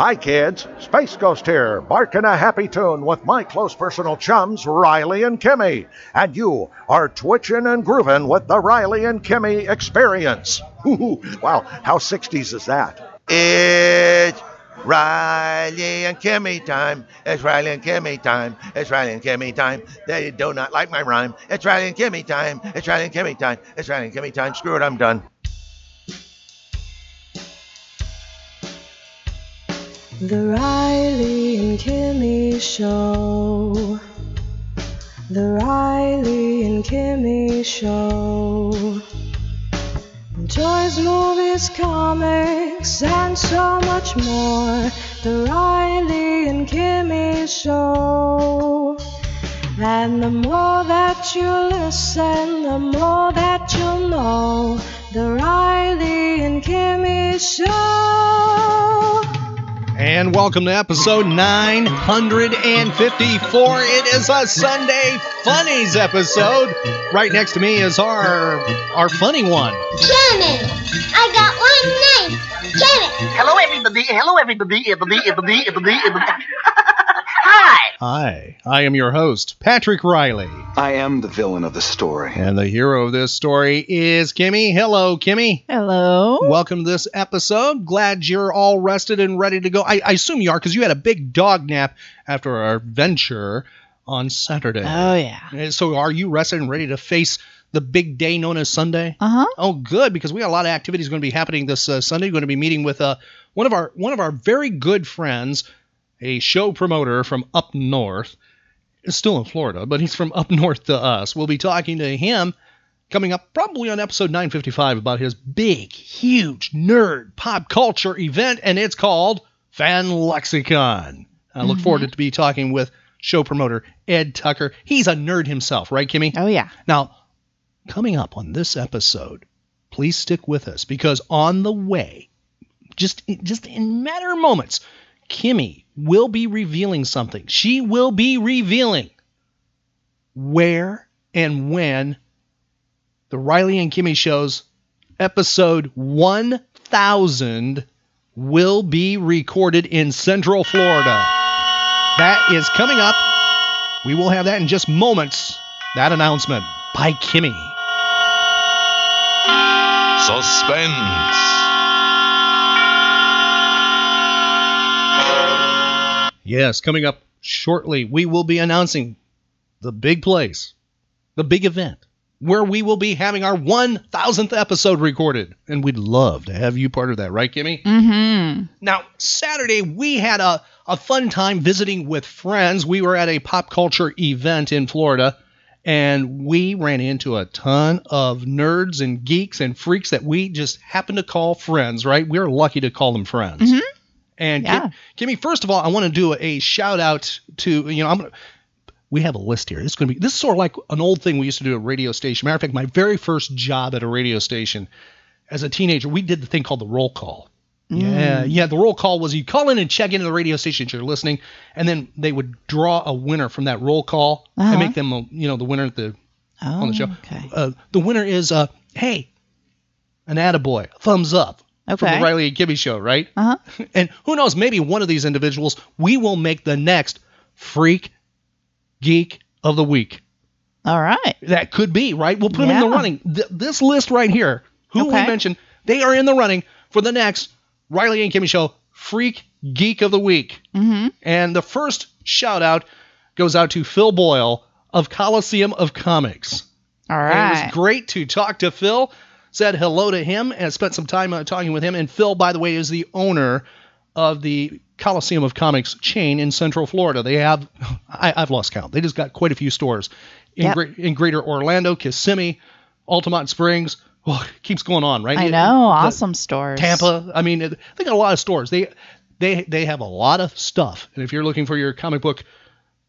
Hi, kids. Space Ghost here, barking a happy tune with my close personal chums, Riley and Kimmy. And you are twitching and grooving with the Riley and Kimmy experience. wow, how 60s is that? It's Riley and Kimmy time. It's Riley and Kimmy time. It's Riley and Kimmy time. They do not like my rhyme. It's Riley and Kimmy time. It's Riley and Kimmy time. It's Riley and Kimmy time. Screw it, I'm done. The Riley and Kimmy Show. The Riley and Kimmy Show. Toys, movies, comics, and so much more. The Riley and Kimmy Show. And the more that you listen, the more that you'll know. The Riley and Kimmy Show. And welcome to episode 954. It is a Sunday Funnies episode. Right next to me is our our funny one. Cannon! I got one name! Cannon! Hello, everybody. Hello, everybody. Everybody, everybody, everybody, everybody. Hi. Hi, I am your host, Patrick Riley. I am the villain of the story. And the hero of this story is Kimmy. Hello, Kimmy. Hello. Welcome to this episode. Glad you're all rested and ready to go. I, I assume you are because you had a big dog nap after our adventure on Saturday. Oh yeah. Uh, So are you rested and ready to face the big day known as Sunday? Uh huh. Oh, good, because we got a lot of activities going to be happening this uh, Sunday. We're going to be meeting with uh, one of our one of our very good friends, a show promoter from up north. He's still in Florida, but he's from up north to us. We'll be talking to him coming up probably on episode 955 about his big, huge nerd pop culture event, and it's called Fan Lexicon. I look mm-hmm. forward to be talking with show promoter Ed Tucker. He's a nerd himself, right, Kimmy? Oh yeah. Now, coming up on this episode, please stick with us because on the way, just just in matter of moments, Kimmy will be revealing something. She will be revealing where and when the Riley and Kimmy shows episode 1000 will be recorded in Central Florida. That is coming up. We will have that in just moments. That announcement by Kimmy. Suspense. Yes, coming up shortly, we will be announcing the big place, the big event, where we will be having our 1000th episode recorded. And we'd love to have you part of that, right, Kimmy? Mm-hmm. Now, Saturday, we had a, a fun time visiting with friends. We were at a pop culture event in Florida, and we ran into a ton of nerds and geeks and freaks that we just happened to call friends, right? We're lucky to call them friends. Mhm. And Yeah. Kim, Kimmy, first of all, I want to do a shout out to, you know, I'm to. We have a list here. This is going to be this is sort of like an old thing we used to do at a radio station. Matter of fact, my very first job at a radio station as a teenager, we did the thing called the roll call. Yeah, yeah. The roll call was you call in and check into the radio station that you're listening, and then they would draw a winner from that roll call Uh-huh. and make them, you know, the winner at the Oh, on the show. Okay. Uh, the winner is, uh, hey, an attaboy, thumbs up from the Riley and Kimmy show, right? Uh huh. And who knows, maybe one of these individuals we will make the next freak geek of the week. All right. That could be, right? We'll put them in the running. Th- this list right here, who we mentioned, they are in the running for the next Riley and Kimmy show freak geek of the week. Mm-hmm. And the first shout out goes out to Phil Boyle of Coliseum of Comics. All right. And It was great to talk to Phil. Said hello to him and spent some time uh, talking with him. And Phil, by the way, is the owner of the Coliseum of Comics chain in Central Florida. They have, I, I've lost count. They just got quite a few stores in, Yep. Gre- in Greater Orlando, Kissimmee, Altamonte Springs. Well, keeps going on, right? I know. the- Awesome stores. Tampa. I mean, they got a lot of stores. They they they have a lot of stuff. And if you're looking for your comic book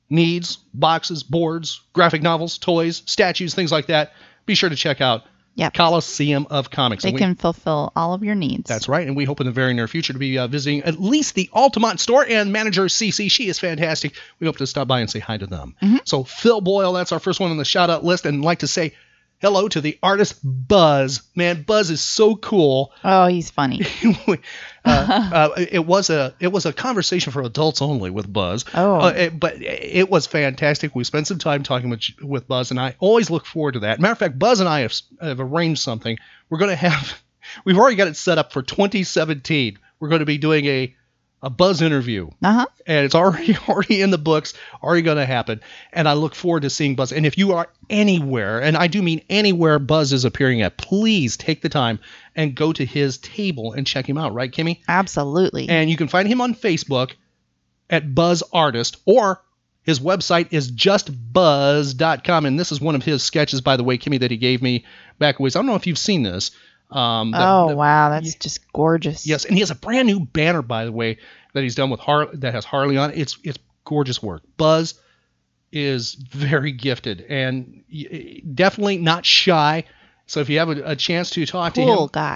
needs, boxes, boards, graphic novels, toys, statues, things like that, be sure to check out Yep. Coliseum of Comics. They we- can fulfill all of your needs. that's right, and we hope in the very near future to be uh, visiting at least the Altamonte store and manager CC. She is fantastic. We hope to stop by and say hi to them. Mhm. So Phil Boyle, that's our first one on the shout out list, and like to say, hello to the artist Buzz. Man, Buzz is so cool. Oh, he's funny. uh, uh, it was a it was a conversation for adults only with Buzz. Oh. Uh, it- but it was fantastic. We spent some time talking with with Buzz, and I always look forward to that. Matter of fact, Buzz and I have, have arranged something. We're going to have we've already got it set up for 2017. We're going to be doing a a Buzz interview Uh huh. and it's already already in the books, already going to happen. And I look forward to seeing Buzz. And if you are anywhere, and I do mean anywhere Buzz is appearing at, please take the time and go to his table and check him out. Right, Kimmy? Absolutely. And you can find him on Facebook at Buzz Artist or his website is justbuzz.com. And this is one of his sketches, by the way, Kimmy, that he gave me back a ways. I don't know if you've seen this. Um, the- oh the- wow, that's just gorgeous. Yes, and he has a brand new banner, by the way, that he's done with Har that has Harley on it. It's it's gorgeous work. Buzz is very gifted and definitely not shy. So if you have a, a chance to talk to him.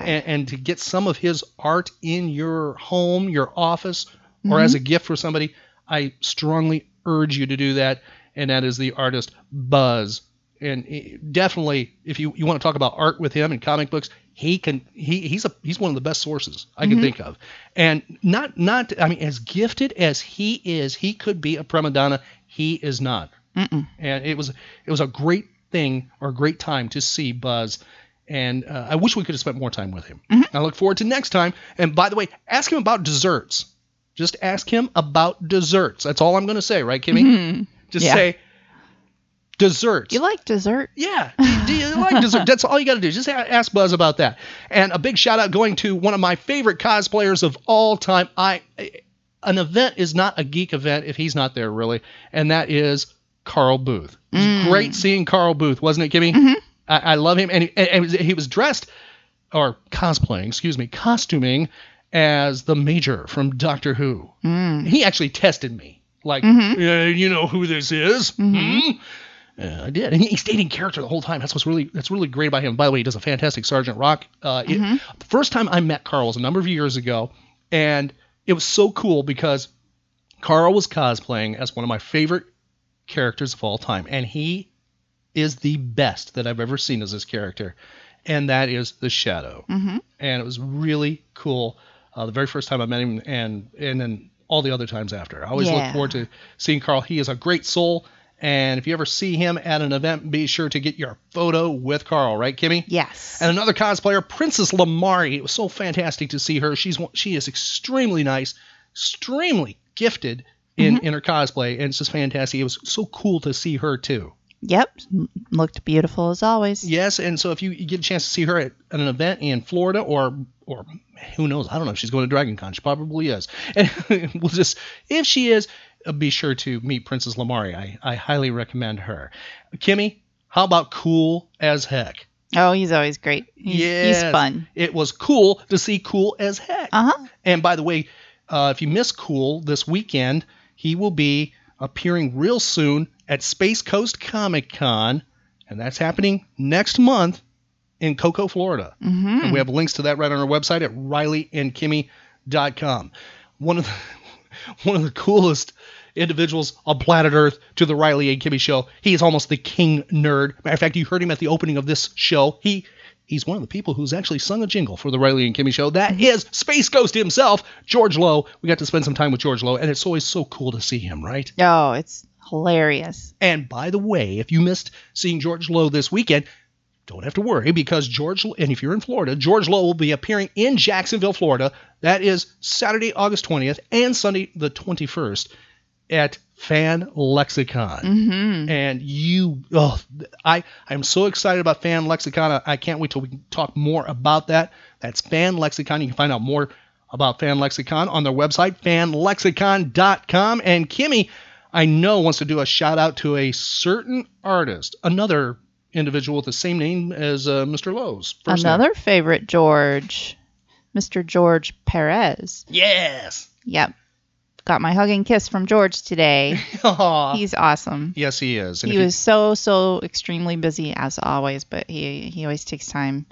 And, and to get some of his art in your home, your office, or as a gift for somebody, I strongly urge you to do that. And that is the artist Buzz. And definitely, if you, you want to talk about art with him and comic books, he can he he's a he's one of the best sources I can think of. And not not I mean as gifted as he is, he could be a prima donna. He is not. Mm-mm. And it was it was a great thing or a great time to see Buzz. And uh, I wish we could have spent more time with him. I look forward to next time. And by the way, ask him about desserts. Just ask him about desserts. That's all I'm going to say, right, Kimmy? Mhm. Just Yeah. say desserts. You like dessert? Yeah. Do, do you like dessert? That's all you got to do. Just ask Buzz about that. And a big shout out going to one of my favorite cosplayers of all time. I an event is not a geek event if he's not there really, and that is Carl Booth. It was Mm. great seeing Carl Booth, wasn't it, Kimmy? Mhm. I, I love him, and he, and- he was dressed or cosplaying, excuse me, costuming as the Major from Doctor Who. Mm. He actually tested me, like, Mhm. "Yeah, you know who this is? Mhm. Yeah, I did, and he, he stayed in character the whole time. That's what's really that's really great about him. By the way, he does a fantastic Sergeant Rock. Uh, it- Mhm. the first time I met Carl was a number of years ago, and it was so cool because Carl was cosplaying as one of my favorite characters of all time, and he is the best that I've ever seen as this character, and that is the Shadow Mhm. and it was really cool. Uh, the very first time I met him, and and then all the other times after. I always look forward to seeing Carl. He is a great soul, and if you ever see him at an event, be sure to get your photo with Carl. Right, Kimmy? Yes. And another cosplayer, Princess Lymari. It was so fantastic to see her. She's she is extremely nice, extremely gifted in, mm-hmm. in her cosplay, and it's just fantastic. It was so cool to see her too. Yep. Looked beautiful as always. Yes, and so if you, you get a chance to see her at, at an event in Florida or or who knows, I don't know if she's going to Dragon Con. She probably is. And we'll just if she is, be sure to meet Princess Lymari. I, I highly recommend her. Kimmy, how about Kool as Heck? Oh, he's always great. He's, Yes. he's fun. It was cool to see Kool as Heck. Uh huh. And by the way, uh, if you miss Kool this weekend, he will be appearing real soon at Space Coast Comic Con, and that's happening next month in Cocoa, Florida. Mm-hmm. And we have links to that right on our website at rileyandkimmy.com. One of the one of the coolest individuals on planet Earth to the Riley and Kimmy show. He is almost the king nerd. Matter of fact, you heard him at the opening of this show. He he's one of the people who's actually sung a jingle for the Riley and Kimmy show. That is Space Ghost himself, George Lowe. We got to spend some time with George Lowe, and it's always so cool to see him, right? Oh, it's hilarious. And by the way, if you missed seeing George Lowe this weekend, don't have to worry because George, and if you're in Florida, George Lowe will be appearing in Jacksonville, Florida. That is Saturday, August 20th and Sunday, the 21st at Fan Lexicon. Mm-hmm. And you, oh, I, I'm so excited about Fan Lexicon. I, I can't wait till we can talk more about that. That's Fan Lexicon. You can find out more about Fan Lexicon on their website, fanlexicon.com. And Kimmy, I know, wants to do a shout out to a certain artist, another individual with the same name as uh, Mr. Lowe's. first name. Another favorite George, Mr. George Perez. Yes. Yep. Got my hug and kiss from George today. Aw. He's awesome. yes, he is. And he you- was so so extremely busy as always, but he he always takes time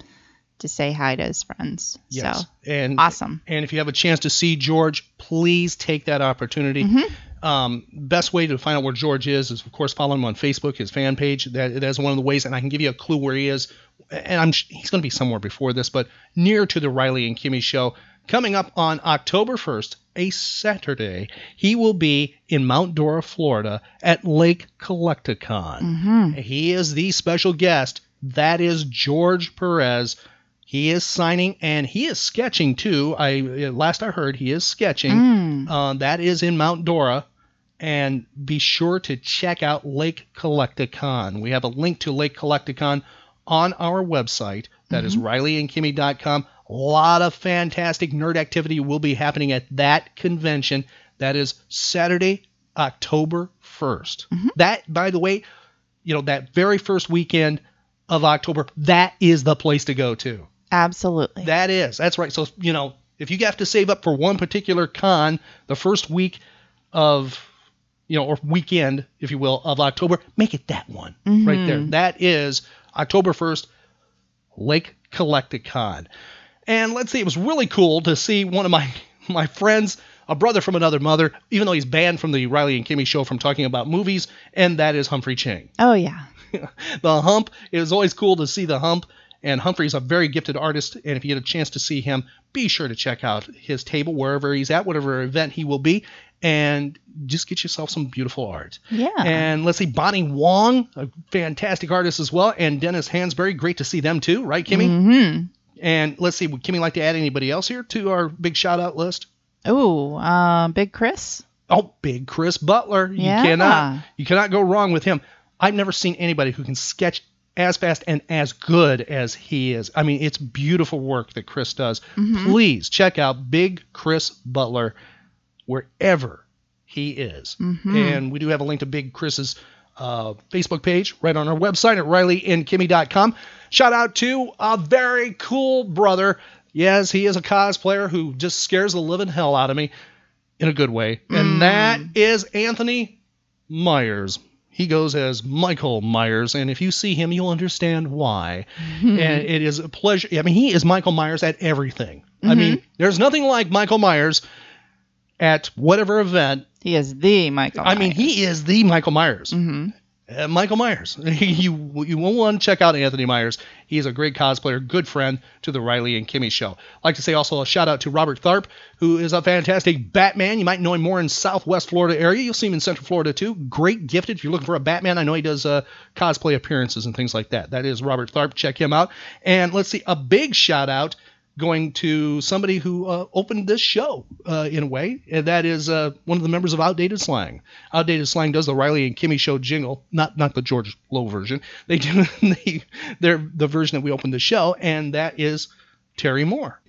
to say hi to his friends. yes. So and awesome. And if you have a chance to see George, please take that opportunity. Mhm. Um, best way to find out where George is is, of course, follow him on Facebook, his fan page. That that's one of the ways, and I can give you a clue where he is. And I'm he's going to be somewhere before this, but near to the Riley and Kimmy show. Coming up on October 1st, a Saturday, he will be in Mount Dora, Florida, at Lake Collect-A-Con. Mm-hmm. He is the special guest. That is George Perez. He is signing and he is sketching too. I last I heard he is sketching. Mm. Uh, that is in Mount Dora. And be sure to check out Lake Collect-A-Con. We have a link to Lake Collect-A-Con on our website. That is mm-hmm. rileyandkimmy.com. A lot of fantastic nerd activity will be happening at that convention. That is Saturday, October 1st. Mm-hmm. That, by the way, you know, that very first weekend of October, that is the place to go to. Absolutely. That is. That's right. So, you know, if you have to save up for one particular con the first week of, you know, or weekend, if you will, of October, make it that one right there. Mm-hmm. That is October 1st, Lake Collect-A-Con. And let's see, it was really cool to see one of my my friends, a brother from another mother, even though he's banned from the Riley and Kimmy show from talking about movies, and that is Humphrey Ching. oh yeah. the hump it was always cool to see the hump and humphrey's a very gifted artist and if you get a chance to see him be sure to check out his table wherever he's at whatever event he will be and just get yourself some beautiful art Yeah. and let's see bonnie wong a fantastic artist as well and dennis hansbury great to see them too right kimmy Mm-hmm. and let's see would kimmy like to add anybody else here to our big shout out list Oh, uh, Big Chris. Oh, big Chris Butler. You Yeah. cannot you cannot go wrong with him. I've never seen anybody who can sketch as fast and as good as he is. I mean, it's beautiful work that Chris does. Please check out Big Chris Butler wherever he is. Mm-hmm. And we do have a link to Big Chris's uh, Facebook page right on our website at rileyandkimmy.com. Shout out to a very cool brother. Yes, he is a cosplayer who just scares the living hell out of me in a good way. And mm-hmm. that is Anthony Myers. He goes as Michael Myers, and if you see him, you'll understand why. and it is a pleasure. I mean, he is Michael Myers at everything. I mm-hmm. mean, there's nothing like Michael Myers at whatever event. He is the Michael. I mean, he is the Michael Myers. Mhm. Uh, Michael Myers. you you will want to check out Anthony Myers. He is a great cosplayer, good friend to the Riley and Kimmy show. I'd like to say also a shout out to Robert Tharpe, who is a fantastic Batman. You might know him more in Southwest Florida area. You'll see him in Central Florida too. Great gifted. If you're looking for a Batman, I know he does uh, cosplay appearances and things like that. That is Robert Tharpe. Check him out. And let's see, a big shout out going to somebody who uh, opened this show uh, in a way, and that is uh, one of the members of Outdated Slang. Outdated Slang does the Riley and Kimmy show jingle, not not the George Lowe version. They do the their the version that we opened the show, and that is Terry Moore.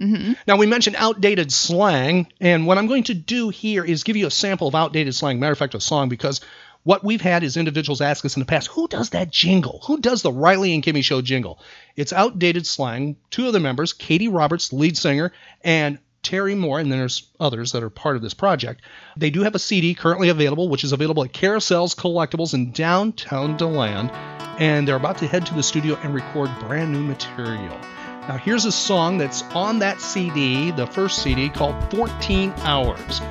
Now we mentioned outdated slang, and what I'm going to do here is give you a sample of outdated slang. Matter of fact, a song because. What we've had is individuals ask us in the past, who does that jingle? Who does the Riley and Kimmy show jingle? It's outdated slang. Two of the members, Katie Roberts, lead singer, and Terry Moore, and then there's others that are part of this project. They do have a CD currently available, which is available at Carousels Collectibles in downtown DeLand, and they're about to head to the studio and record brand new material. Now, here's a song that's on that CD, the first CD, called 14 Hours.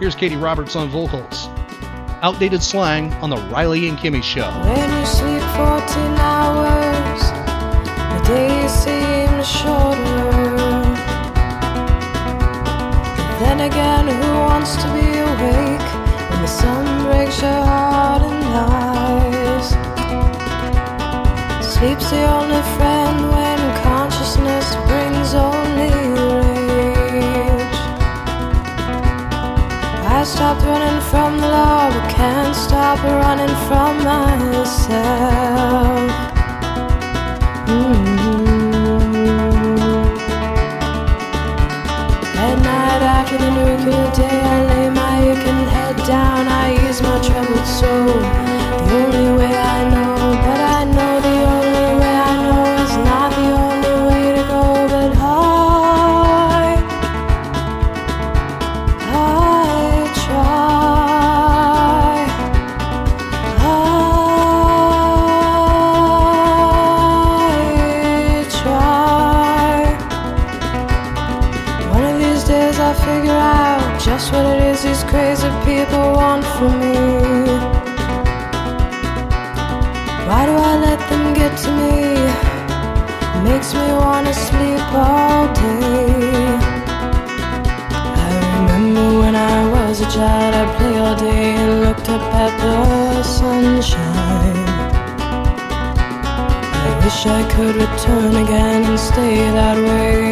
Here's Katie Roberts on vocals. Outdated slang on the Riley and Kimmy show. When you sleep 14 hours, the day seems shorter. Then again, who wants to be awake when the sun breaks your heart and lies? Sleep's the only friend stop running from myself. Mm. At night after the new nuclear day, I lay my aching head down. I ease my troubled soul. Could return again and stay that way.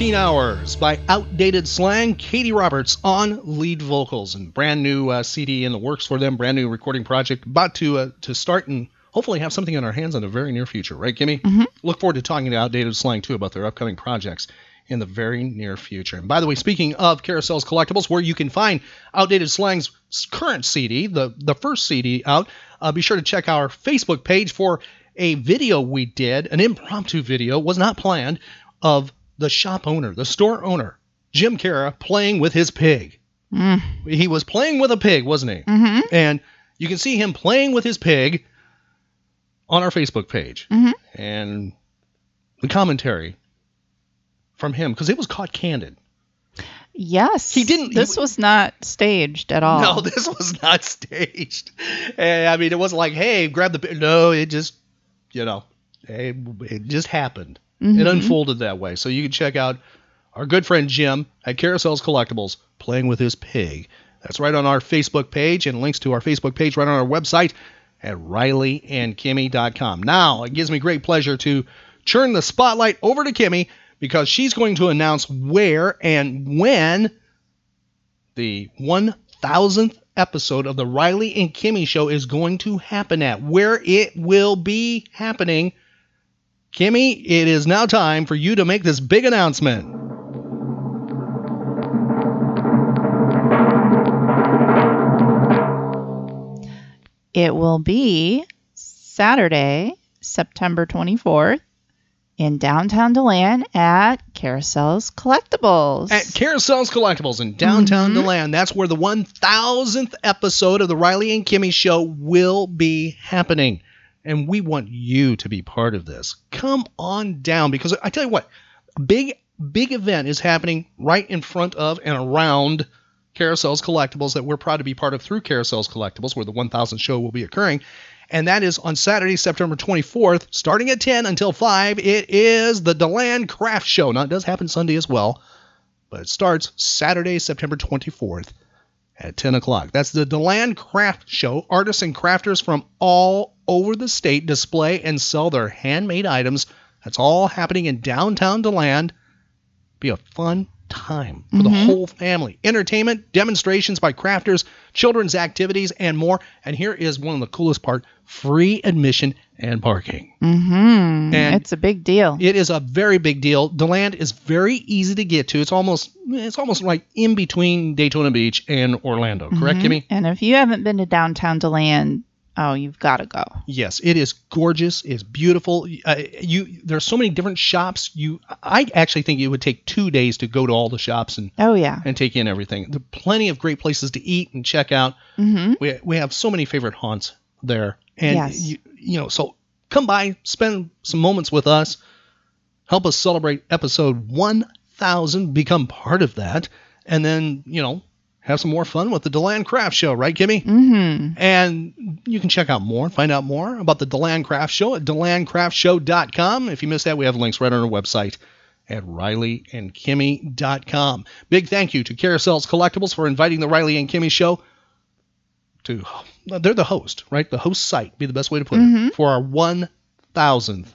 13 Hours by Outdated Slang, Katie Roberts on lead vocals, and brand new uh, CD in the works for them, brand new recording project, about to uh, to start and hopefully have something in our hands in the very near future, right, Kimmy? Mm-hmm. Look forward to talking to Outdated Slang too about their upcoming projects in the very near future. And by the way, speaking of Carousel's Collectibles, where you can find Outdated Slang's current CD, the, the first CD out, uh, be sure to check our Facebook page for a video we did, an impromptu video, was not planned, of the shop owner, the store owner, Jim Cara, playing with his pig. Mm. He was playing with a pig, wasn't he? Mm-hmm. And you can see him playing with his pig on our Facebook page. Mhm. And the commentary from him, because it was caught candid. Yes. He didn't- he This was not staged at all. No, this was not staged. Eh, I mean, it wasn't like, hey, grab the. No, it just, you know, it, it just happened. It Mhm. unfolded that way. So you can check out our good friend Jim at Carousels Collectibles playing with his pig. That's right on our Facebook page and links to our Facebook page right on our website at rileyandkimmy.com. Now, it gives me great pleasure to turn the spotlight over to Kimmy because she's going to announce where and when the 1000th episode of the Riley and Kimmy show is going to happen at, where it will be happening. Kimmy, it is now time for you to make this big announcement. It will be Saturday, September 24th in downtown Deland at Carousels Collectibles. At Carousels Collectibles in downtown Mhm. DeLand, that's where the 1000th episode of the Riley and Kimmy show will be happening. And we want you to be part of this. Come on down because I tell you what, big, big event is happening right in front of and around Carousels Collectibles that we're proud to be part of through Carousels Collectibles, where the 1000 show will be occurring. And that is on Saturday, September 24th, starting at 10 until 5. It is the DeLand Craft Show. Now, it does happen Sunday as well, but it starts Saturday, September 24th at 10 o'clock. That's the DeLand Craft Show. Artists and crafters from all over the state display and sell their handmade items. That's all happening in downtown DeLand. Be a fun time for the Mhm. whole family. Entertainment, demonstrations by crafters, children's activities, and more. And here is one of the coolest part: free admission and parking. Mm-hmm. And- it's a big deal. It is a very big deal. DeLand is very easy to get to. It's almost it's almost like in between Daytona Beach and Orlando. Correct, Mhm. Kimmy? And if you haven't been to downtown Deland, oh, you've got to go. Yes, it is gorgeous. It's beautiful. Uh, you there's so many different shops. You I actually think it would take two days to go to all the shops and Oh yeah. and take in everything. There are plenty of great places to eat and check out. Mm-hmm. We we have so many favorite haunts there, and Yes. you, you know so come by, spend some moments with us, help us celebrate episode 1000, become part of that, and then you know have some more fun with the Deland Craft Show, right, Kimmy? Mm-hmm. And you can check out more, find out more about the Deland Craft Show at delandcraftshow.com. If you missed that, we have links right on our website at rileyandkimmy.com. Big thank you to Carousels Collectibles for inviting the Riley and Kimmy Show to. They're the host, right? The host site, be the best way to put Mhm. it, for our 1000th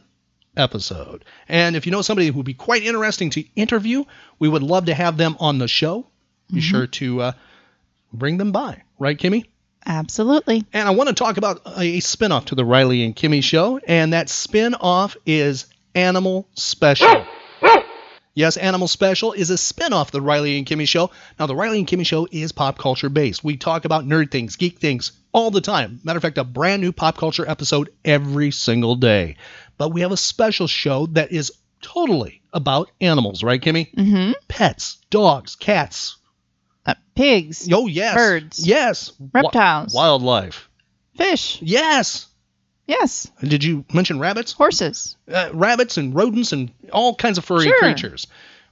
episode. And if you know somebody who would be quite interesting to interview, we would love to have them on the show. Be Mhm. sure to uh, bring them by, right, Kimmy? Absolutely. And I want to talk about a spin-off to the Riley and Kimmy show, and that spin-off is Animal Special. Yes, Animal Special is a spin-off of the Riley and Kimmy show. Now, the Riley and Kimmy show is pop culture based. We talk about nerd things, geek things all the time. Matter of fact, a brand new pop culture episode every single day. But we have a special show that is totally about animals, right, Kimmy? Mm-hmm. Pets, dogs, cats. Uh, pigs, Oh, yes. Birds. Yes. Wi- reptiles, wildlife. fish. Yes. Yes. Did you mention rabbits? Horses. Uh, rabbits and rodents and all kinds of furry Sure. creatures.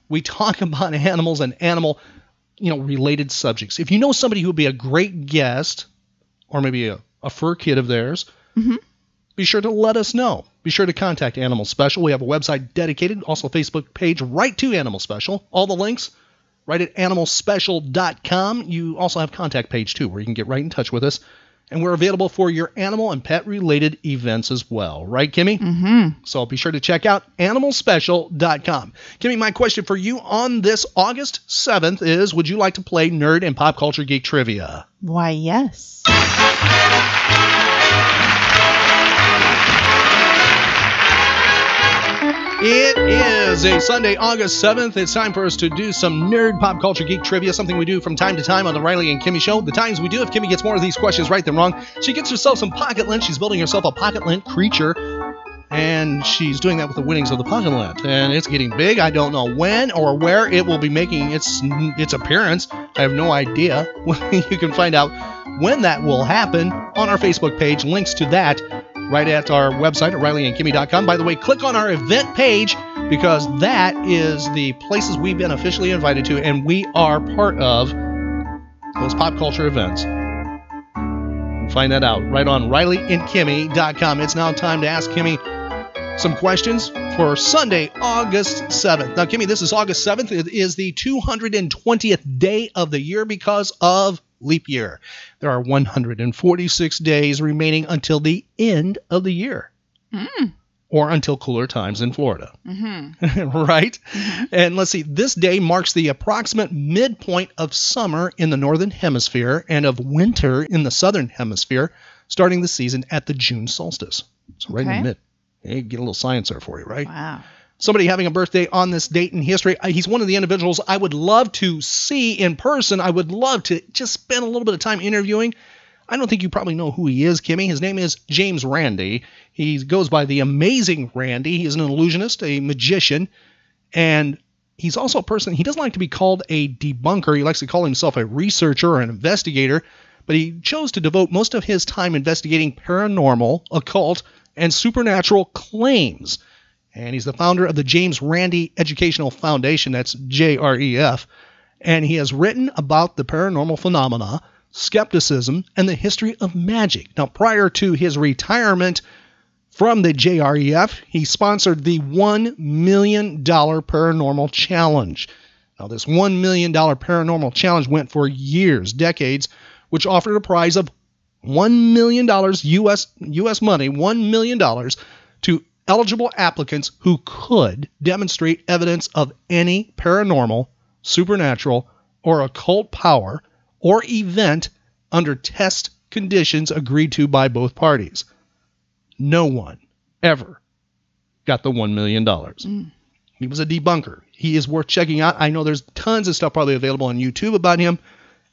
We talk about animals and animal, you know, related subjects. If you know somebody who would be a great guest, or maybe a, a fur kid of theirs, Mhm. be sure to let us know. Be sure to contact Animal Special. We have a website dedicated, also a Facebook page right to Animal Special. All the links right at animalspecial.com. You also have contact page too, where you can get right in touch with us. And we're available for your animal and pet related events as well. Right, Kimmy? Mm-hmm. So be sure to check out animalspecial.com. Kimmy, my question for you on this August 7th is Would you like to play Nerd and Pop Culture Geek Trivia? Why, yes. It is a Sunday, August 7th. It's time for us to do some nerd pop culture geek trivia, something we do from time to time on the Riley and Kimmy show. The times we do, if Kimmy gets more of these questions right than wrong, she gets herself some pocket lint. She's building herself a pocket lint creature, and she's doing that with the winnings of the pocket lint. And it's getting big. I don't know when or where it will be making its its appearance. I have no idea. you can find out when that will happen on our Facebook page. Links to that right at our website at rileyandkimmy.com. By the way, click on our event page because that is the places we've been officially invited to, and we are part of those pop culture events. Find that out right on rileyandkimmy.com. It's now time to ask Kimmy some questions for Sunday, August 7th. Now, Kimmy, this is August 7th. It is the 220th day of the year because of leap year. There are 146 days remaining until the end of the year, Mm. or until cooler times in Florida. Mm-hmm. right? And let's see, this day marks the approximate midpoint of summer in the northern hemisphere and of winter in the southern hemisphere, starting the season at the June solstice. So right in the mid. Hey, get a little science there for you, right? Wow. Somebody having a birthday on this date in history. uh, He's one of the individuals I would love to see in person. I would love to just spend a little bit of time interviewing. I don't think you probably know who he is, Kimmy. His name is James Randi. He goes by the Amazing Randi. He's an illusionist, a magician, and he's also a person. He doesn't like to be called a debunker. He likes to call himself a researcher or an investigator, but he chose to devote most of his time investigating paranormal, occult, and supernatural claims. And he's the founder of the James Randi Educational Foundation. That's JREF. And he has written about the paranormal phenomena, skepticism, and the history of magic. Now, prior to his retirement from the JREF, he sponsored the $1 million Paranormal Challenge. Now, this $1 million Paranormal Challenge went for years, decades, which offered a prize of $1 million US, US money, $1 million to eligible applicants who could demonstrate evidence of any paranormal, supernatural, or occult power or event under test conditions agreed to by both parties. No one ever got the $1 million. Mm. He was a debunker. He is worth checking out. I know there's tons of stuff probably available on YouTube about him.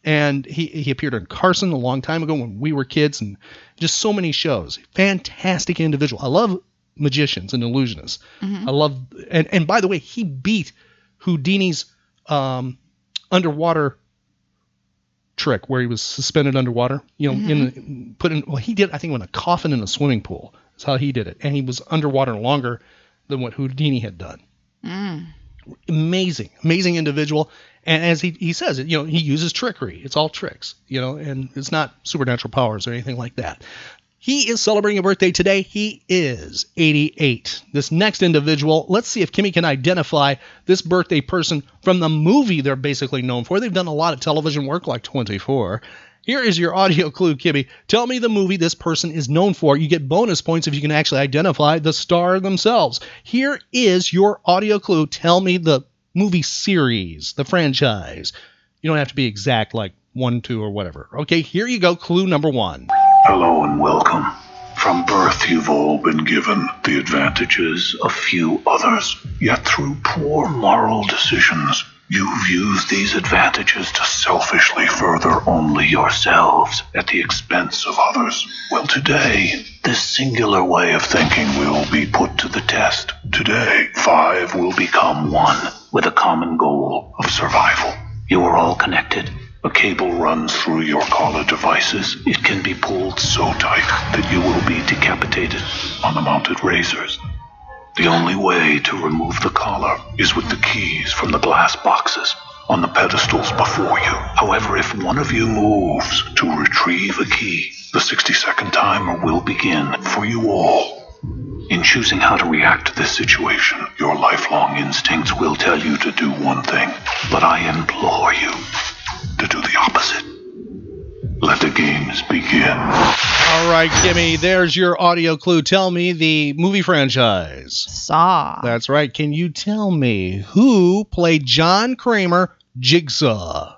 And he, he appeared on Carson a long time ago when we were kids and just so many shows. Fantastic individual. I love magicians and illusionists. Mhm. I love and, and by the way, he beat Houdini's um, underwater trick where he was suspended underwater. You know, in put in well he did I think in a coffin in a swimming pool. That's how he did it. And he was underwater longer than what Houdini had done Mm. amazing, amazing individual. And as he, he says, you know, he uses trickery. It's all tricks, you know, and it's not supernatural powers or anything like that. He is celebrating a birthday today. He is 88. This next individual, let's see if Kimmy can identify this birthday person from the movie they're basically known for. They've done a lot of television work like 24. Here is your audio clue, Kimmy. Tell me the movie this person is known for. You get bonus points if you can actually identify the star themselves. Here is your audio clue. Tell me the movie series, the franchise. You don't have to be exact, like one, two, or whatever. Okay, here you go. Clue number one. Hello and welcome. From birth, you've all been given the advantages of few others. Yet through poor moral decisions, you've used these advantages to selfishly further only yourselves at the expense of others. Well, today, this singular way of thinking will be put to the test. Today, five will become one with a common goal of survival. You are all connected. A cable runs through your collar devices. It can be pulled so tight that you will be decapitated on the mounted razors. The only way to remove the collar is with the keys from the glass boxes on the pedestals before you. However, if one of you moves to retrieve a key, the 60 second timer will begin for you all. In choosing how to react to this situation, your lifelong instincts will tell you to do one thing, but I implore you to do the opposite. Let the games begin. All right, Kimmy, there's your audio clue. Tell me the movie franchise. Saw. That's right. Can you tell me who played John Kramer, Jigsaw?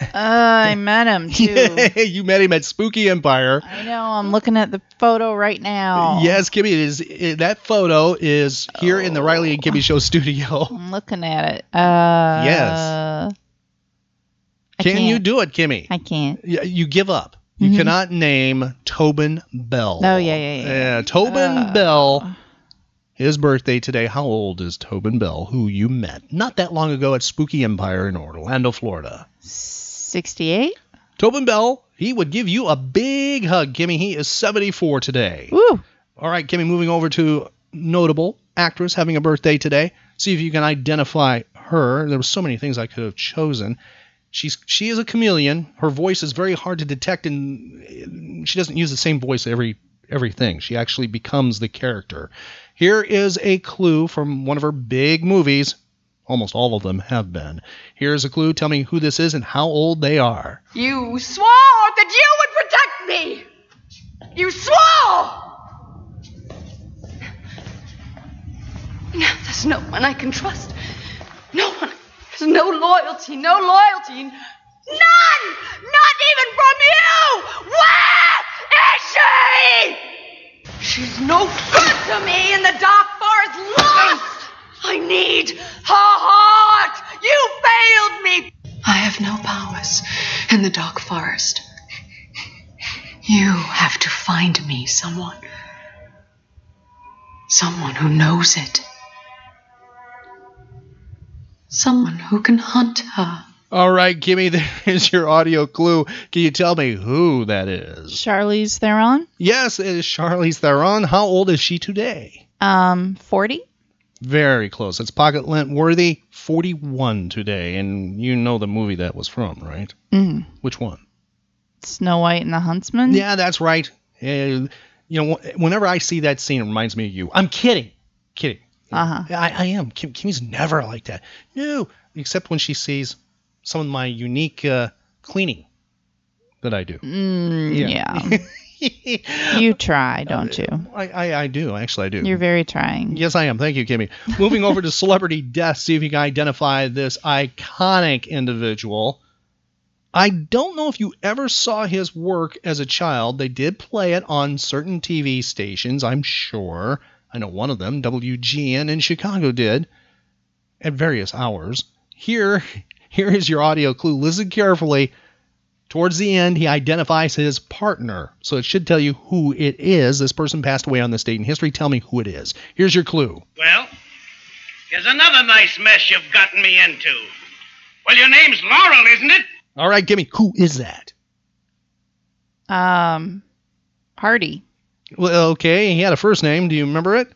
Uh, I met him too. you met him at Spooky Empire. I know. I'm looking at the photo right now. Yes, Kimmy, it is it, that photo is here in the Riley and Kimmy Show studio. I'm looking at it. Uh, Yes. I Can you can't. do it, Kimmy? I can't. Y- You give up. You Mhm. cannot name Tobin Bell. Oh yeah, yeah, yeah. Yeah, Tobin Uh, Bell. His birthday today. How old is Tobin Bell, who you met not that long ago at Spooky Empire in Orlando, Florida? Sixty-eight. Tobin Bell, he would give you a big hug, Kimmy. He is 74 today. Woo. All right, Kimmy, moving over to notable actress having a birthday today. See if you can identify her. There were so many things I could have chosen. She's she is a chameleon. Her voice is very hard to detect, and uh, she doesn't use the same voice every everything. She actually becomes the character. Here is a clue from one of her big movies. Almost all of them have been. Here's a clue. Tell me who this is and how old they are. You swore that you would protect me! You swore! Now there's no one I can trust. No one. There's no loyalty, no loyalty. None! Not even from you! Where is she? She's no good to me in the dark forest. Lost! I need her heart! You failed me! I have no powers in the dark forest. You have to find me someone. Someone who knows it. Someone who can hunt her. All right, Kimmy, there is your audio clue. Can you tell me who that is? Charlize Theron. Yes, it is Charlize Theron. How old is she today? Um, forty. Very close. It's pocket lint worthy. 41 today. And you know the movie that was from, right? Mm. Which one? Snow White and the Huntsman. Yeah, that's right. Uh, you know, whenever I see that scene, it reminds me of you. I'm kidding. Kidding. Uh huh. I, I am. Kim, Kimmy's never like that. No, except when she sees some of my unique uh, cleaning that I do. Mm, yeah. you try, uh, don't you? I, I, I do. Actually, I do. You're very trying. Yes, I am. Thank you, Kimmy. Moving over to celebrity death, see if you can identify this iconic individual. I don't know if you ever saw his work as a child. They did play it on certain TV stations, I'm sure. I know one of them, WGN in Chicago, did at various hours. Here, here is your audio clue. Listen carefully. Towards the end, he identifies his partner, so it should tell you who it is. This person passed away on this date in history. Tell me who it is. Here's your clue. Well, here's another nice mess you've gotten me into. Well, your name's Laurel, isn't it? All right, give me who is that? Um, Hardy. Well, okay, he had a first name. Do you remember it?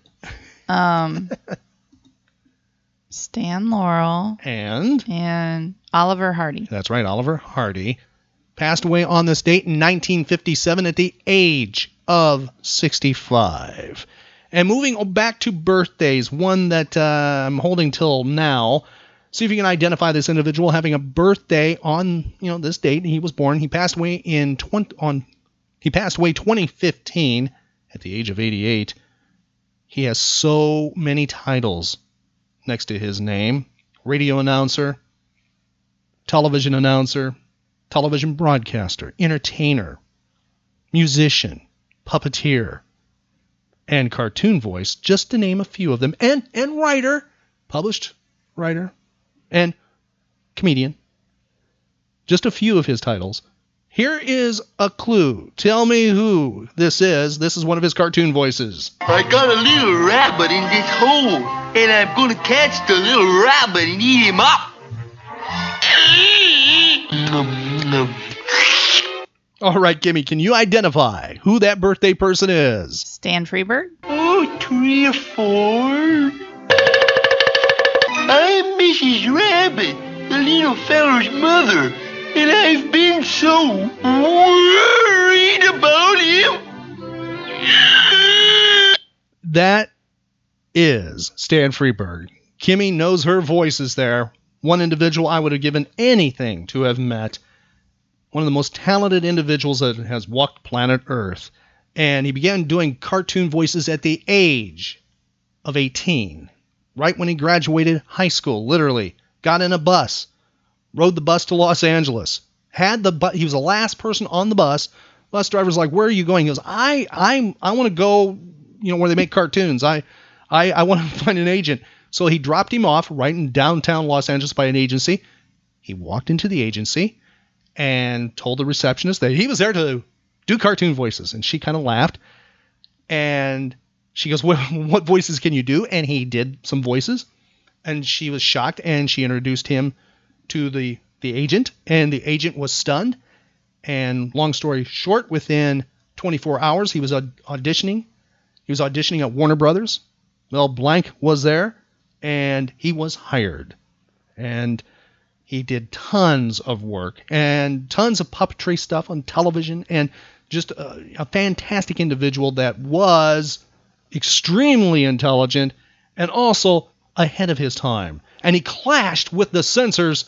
Um, Stan Laurel and and Oliver Hardy. That's right, Oliver Hardy passed away on this date in 1957 at the age of 65. And moving back to birthdays, one that uh, I'm holding till now. See if you can identify this individual having a birthday on you know this date. He was born. He passed away in 20 on he passed away 2015 at the age of 88. He has so many titles next to his name: radio announcer, television announcer, television broadcaster, entertainer, musician, puppeteer, and cartoon voice, just to name a few of them, and and writer, published writer, and comedian. Just a few of his titles. Here is a clue. Tell me who this is. This is one of his cartoon voices. I got a little rabbit in this hole, and I'm gonna catch the little rabbit and eat him up. All right, Kimmy, can you identify who that birthday person is? Stan Freberg. Oh, three or four. I'm Mrs. Rabbit, the little fellow's mother, and I've been so worried about him. That is Stan Freberg. Kimmy knows her voices there. One individual I would have given anything to have met. One of the most talented individuals that has walked planet Earth. And he began doing cartoon voices at the age of 18, right when he graduated high school, literally. Got in a bus, rode the bus to Los Angeles, had the bus, he was the last person on the bus. Bus driver's like, "Where are you going?" He goes, "I I'm I want to go, you know, where they make cartoons. I I I want to find an agent." So he dropped him off right in downtown Los Angeles by an agency. He walked into the agency and told the receptionist that he was there to do cartoon voices, and she kind of laughed. And she goes, what, "What voices can you do?" And he did some voices, and she was shocked, and she introduced him to the the agent, and the agent was stunned. And long story short, within 24 hours, he was auditioning. He was auditioning at Warner Brothers. Mel Blanc was there, and he was hired. And he did tons of work and tons of puppetry stuff on television, and just a, a fantastic individual that was extremely intelligent and also ahead of his time. And he clashed with the censors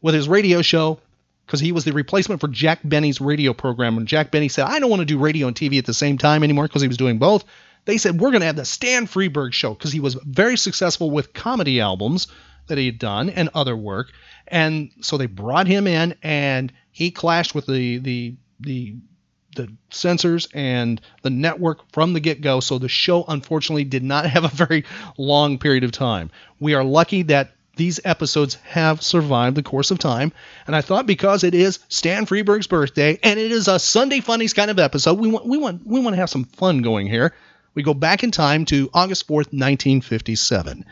with his radio show because he was the replacement for Jack Benny's radio program. And Jack Benny said, I don't want to do radio and TV at the same time anymore because he was doing both, they said, We're going to have the Stan Freberg show because he was very successful with comedy albums that he had done and other work. And so they brought him in and he clashed with the, the, the, the censors and the network from the get go. So the show, unfortunately, did not have a very long period of time. We are lucky that these episodes have survived the course of time. And I thought because it is Stan Freberg's birthday and it is a Sunday Funnies kind of episode, we want we want we want to have some fun going here. We go back in time to August 4th, 1957.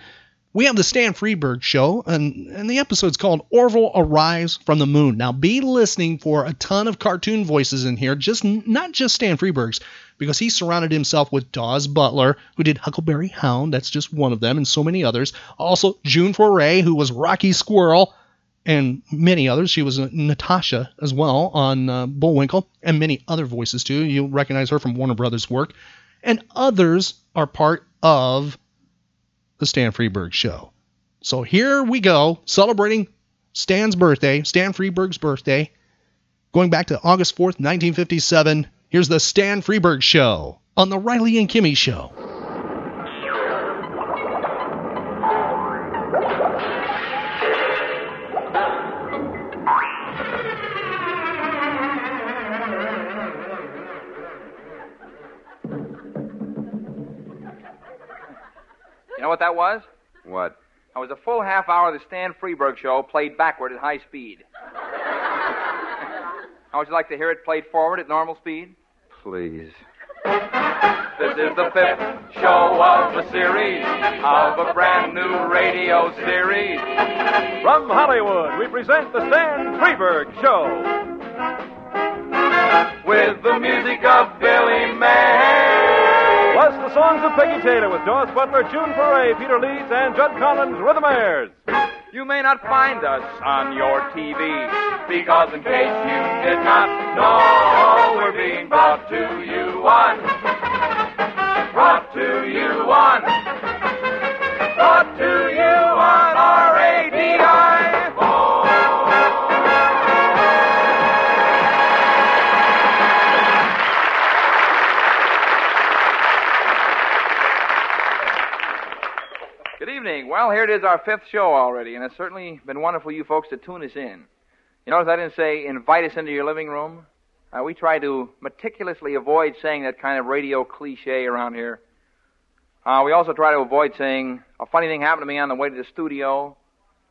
We have the Stan Freberg show, and, and the episode's called Orville Arrives from the Moon. Now, be listening for a ton of cartoon voices in here, just not just Stan Freberg's, because he surrounded himself with Daws Butler, who did Huckleberry Hound, that's just one of them, and so many others. Also, June Foray, who was Rocky Squirrel, and many others. She was Natasha as well on uh, Bullwinkle, and many other voices too. You'll recognize her from Warner Brothers' work. And others are part of the Stan Freberg show. So here we go, celebrating Stan's birthday, Stan Freberg's birthday, going back to August 4th, 1957. Here's the Stan Freberg show on the Riley and Kimmy show. Was? What? That was a full half hour of the Stan Freberg show played backward at high speed. How would you like to hear it played forward at normal speed? Please. This is the fifth show of the series of a brand new radio series. From Hollywood, we present the Stan Freberg Show. With the music of Billy May. Plus the songs of Peggy Taylor with Daws Butler, June Foray, Peter Leeds, and Jud Conlon's Rhythmaires. You may not find us on your TV because, in case you did not know, we're being brought to you on, brought to you on, brought to you on evening. Well, here it is, our fifth show already, and it's certainly been wonderful you folks to tune us in. You notice I didn't say invite us into your living room? Uh, we try to meticulously avoid saying that kind of radio cliche around here. Uh, we also try to avoid saying a funny thing happened to me on the way to the studio,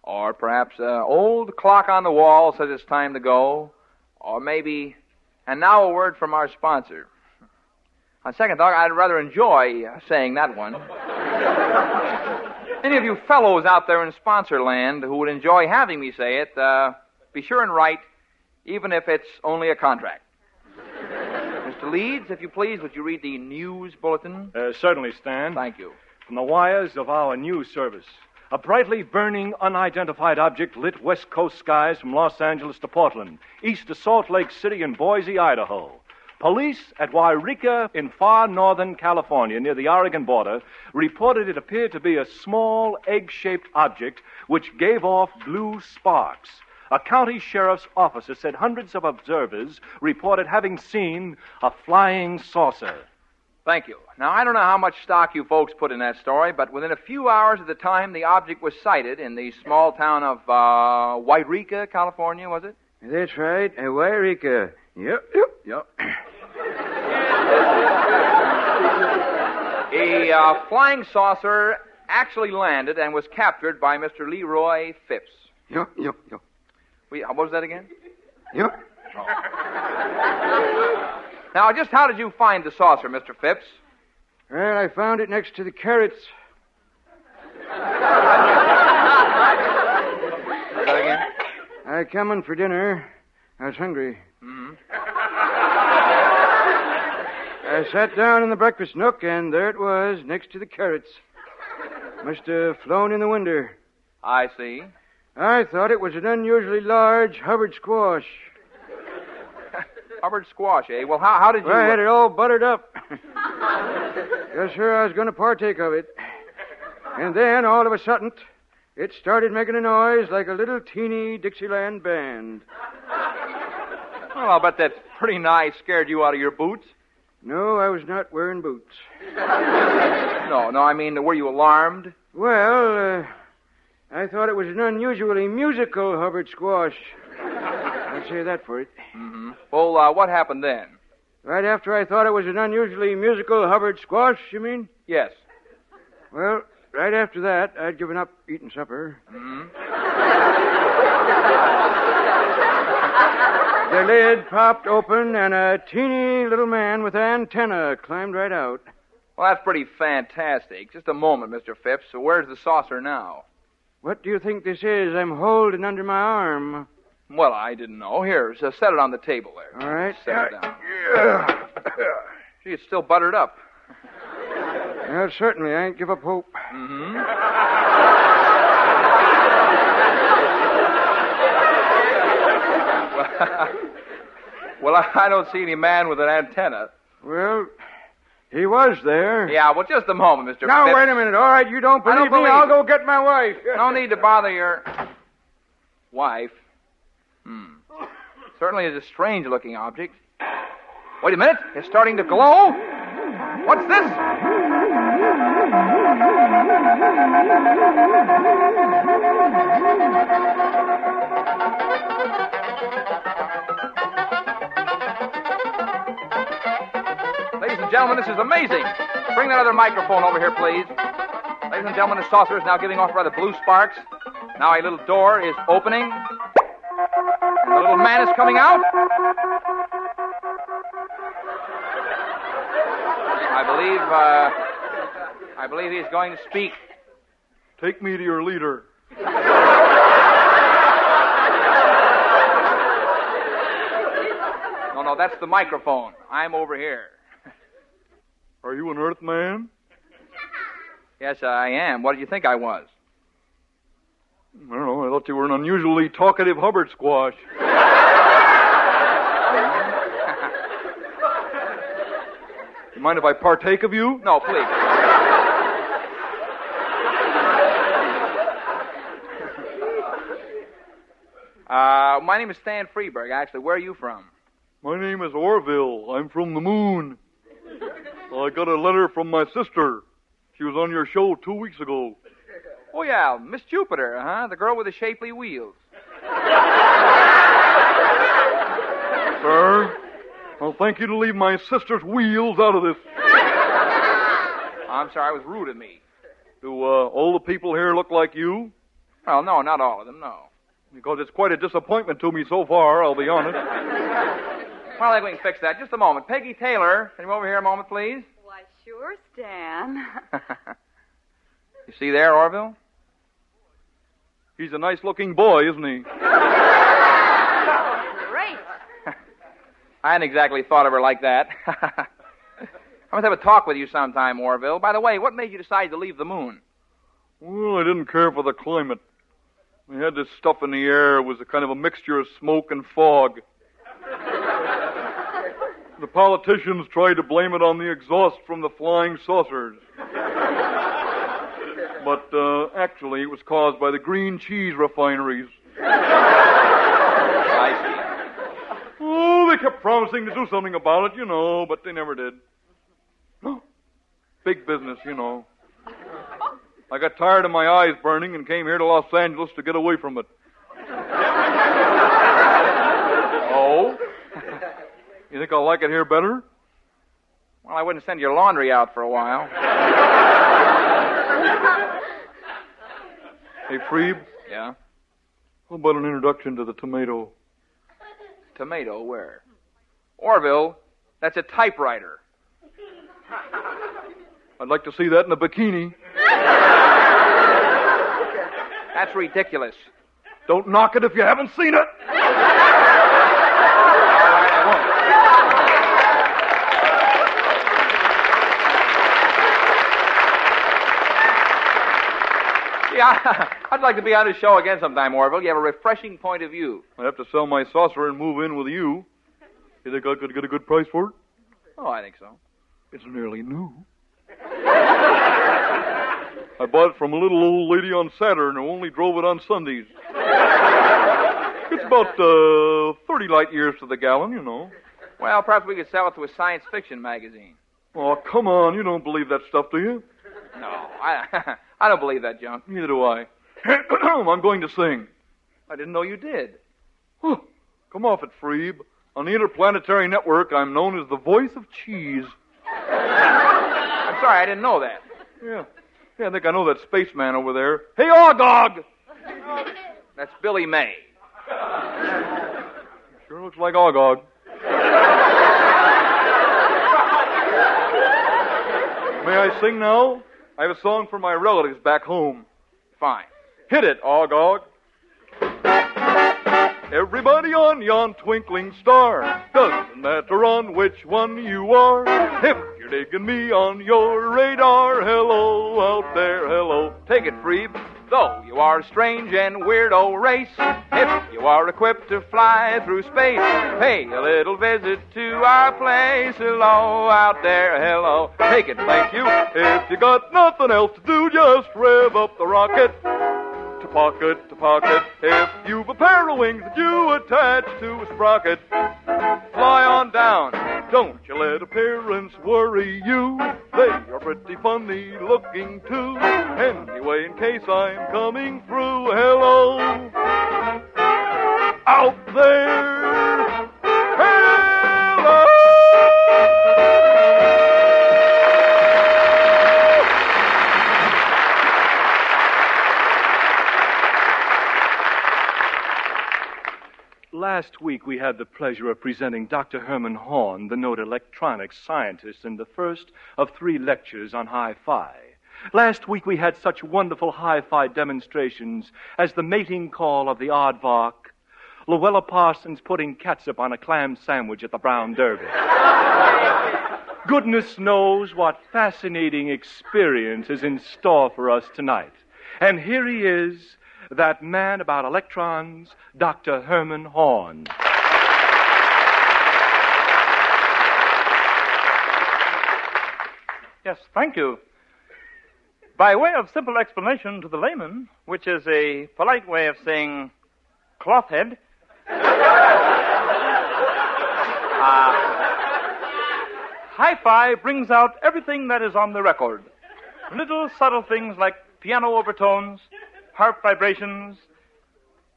or perhaps uh, old clock on the wall says it's time to go, or maybe, and now a word from our sponsor. On second thought, I'd rather enjoy saying that one. Any of you fellows out there in sponsor land who would enjoy having me say it, uh, be sure and write, even if it's only a contract. Mr. Leeds, if you please, would you read the news bulletin? Uh, certainly, Stan. Thank you. From the wires of our news service. A brightly burning, unidentified object lit west coast skies from Los Angeles to Portland, east to Salt Lake City and Boise, Idaho. Police at Yreka in far northern California, near the Oregon border, reported it appeared to be a small egg shaped object which gave off blue sparks. A county sheriff's officer said hundreds of observers reported having seen a flying saucer. Thank you. Now, I don't know how much stock you folks put in that story, but within a few hours of the time the object was sighted in the small town of uh, Yreka, California, was it? That's right, uh, Yreka. Yep, yep, yep. A uh, flying saucer actually landed and was captured by Mr. Leroy Phipps. Yep, yep, yep. We, uh, what was that again? Yep. Now, just how did you find the saucer, Mr. Phipps? Well, I found it next to the carrots. that again? I come in for dinner. I was hungry. Mm-hmm. I sat down in the breakfast nook, and there it was, next to the carrots. Must have flown in the window. I see. I thought it was an unusually large Hubbard squash. Hubbard squash, eh? Well, how, how did you... I had it all buttered up. yes, sir, I was going to partake of it. And then, all of a sudden, it started making a noise like a little teeny Dixieland band. Well, I'll bet that pretty nigh scared you out of your boots. No, I was not wearing boots. No, no, I mean, were you alarmed? Well, uh, I thought it was an unusually musical Hubbard squash. I'll say that for it. Mm-hmm. Well, uh, what happened then? Right after I thought it was an unusually musical Hubbard squash, you mean? Yes. Well, right after that, I'd given up eating supper. Mm-hmm. The lid popped open, and a teeny little man with antenna climbed right out. Well, that's pretty fantastic. Just a moment, Mr. Phipps. So where's the saucer now? What do you think this is I'm holding under my arm? Well, I didn't know. Here, so set it on the table there. All right. Set it down. Yeah. Gee, it's still buttered up. Well, certainly, I ain't give up hope. Mm-hmm. well, I don't see any man with an antenna. Well, he was there. Yeah, well, just a moment, Mr. Now, Phipps. wait a minute. All right, you don't believe, I don't me? believe I'll go get my wife. No need to bother your wife. Hmm. Certainly is a strange looking object. Wait a minute. It's starting to glow. What's this? Gentlemen, this is amazing. Bring that other microphone over here, please. Ladies and gentlemen, the saucer is now giving off rather blue sparks. Now a little door is opening. And the little man is coming out. I believe, uh, I believe he's going to speak. Take me to your leader. No, no, that's the microphone. I'm over here. Are you an Earthman? Yes, I am. What did you think I was? I don't know. I thought you were an unusually talkative Hubbard squash. you mind if I partake of you? No, please. Uh, my name is Stan Freberg. Actually, where are you from? My name is Orville. I'm from the moon. I got a letter from my sister. She was on your show two weeks ago. Oh yeah, Miss Jupiter, huh? The girl with the shapely wheels. Sir, I'll thank you to leave my sister's wheels out of this. I'm sorry, it was rude of me. Do uh, all the people here look like you? Well, no, not all of them, no. Because it's quite a disappointment to me so far, I'll be honest. Well, I think we can fix that. Just a moment. Peggy Taylor, can you come over here a moment, please? Why, sure, Stan. You see there, Orville? He's a nice looking boy, isn't he? Great. I hadn't exactly thought of her like that. I must have a talk with you sometime, Orville. By the way, what made you decide to leave the moon? Well, I didn't care for the climate. We had this stuff in the air. It was a kind of a mixture of smoke and fog. The politicians tried to blame it on the exhaust from the flying saucers. But uh, actually, it was caused by the green cheese refineries. I see. Oh, they kept promising to do something about it, you know, but they never did. Big business, you know. I got tired of my eyes burning and came here to Los Angeles to get away from it. oh? You think I'll like it here better? Well, I wouldn't send your laundry out for a while. Hey, Freeb, Yeah? how about an introduction to the tomato? Tomato, where? Orville, that's a typewriter. I'd like to see that in a bikini. That's ridiculous. Don't knock it if you haven't seen it. Yeah, I'd like to be on his show again sometime, Orville. You have a refreshing point of view. I'd have to sell my saucer and move in with you. You think I could get a good price for it? Oh, I think so. It's nearly new. I bought it from a little old lady on Saturn who only drove it on Sundays. It's about uh, 30 light years to the gallon, you know. Well, perhaps we could sell it to a science fiction magazine. Oh, come on. You don't believe that stuff, do you? No, I, I don't believe that John. Neither do I. I'm going to sing. I didn't know you did. Come off it, Freeb. On the Interplanetary Network, I'm known as the voice of cheese. I'm sorry, I didn't know that. Yeah. Yeah, I think I know that spaceman over there. Hey, Ogog! That's Billy May. Sure looks like Ogog. May I sing now? I have a song for my relatives back home. Fine. Hit it, Ogog. Everybody on yon twinkling star, doesn't matter on which one you are. If you're digging me on your radar, hello out there, hello. Take it, Freeb. Though you are a strange and weirdo oh, race, if you are equipped to fly through space, pay a little visit to our place. Hello out there, hello. Take it, thank you. If you got nothing else to do, just rev up the rocket. To pocket, to pocket. If you've a pair of wings that you attach to a sprocket, fly on down. Don't you let appearance worry you. They are pretty funny looking too. Anyway, in case I'm coming through, hello. Out there. Last week we had the pleasure of presenting Dr. Herman Horn, the noted electronics scientist, in the first of three lectures on hi fi. Last week we had such wonderful hi fi demonstrations as the mating call of the aardvark, Louella Parsons putting catsup on a clam sandwich at the Brown Derby. Goodness knows what fascinating experience is in store for us tonight. And here he is, that man about electrons, Dr. Herman Horn. Yes, thank you. By way of simple explanation to the layman, which is a polite way of saying cloth head, uh, hi fi brings out everything that is on the record. Little subtle things like piano overtones, harp vibrations,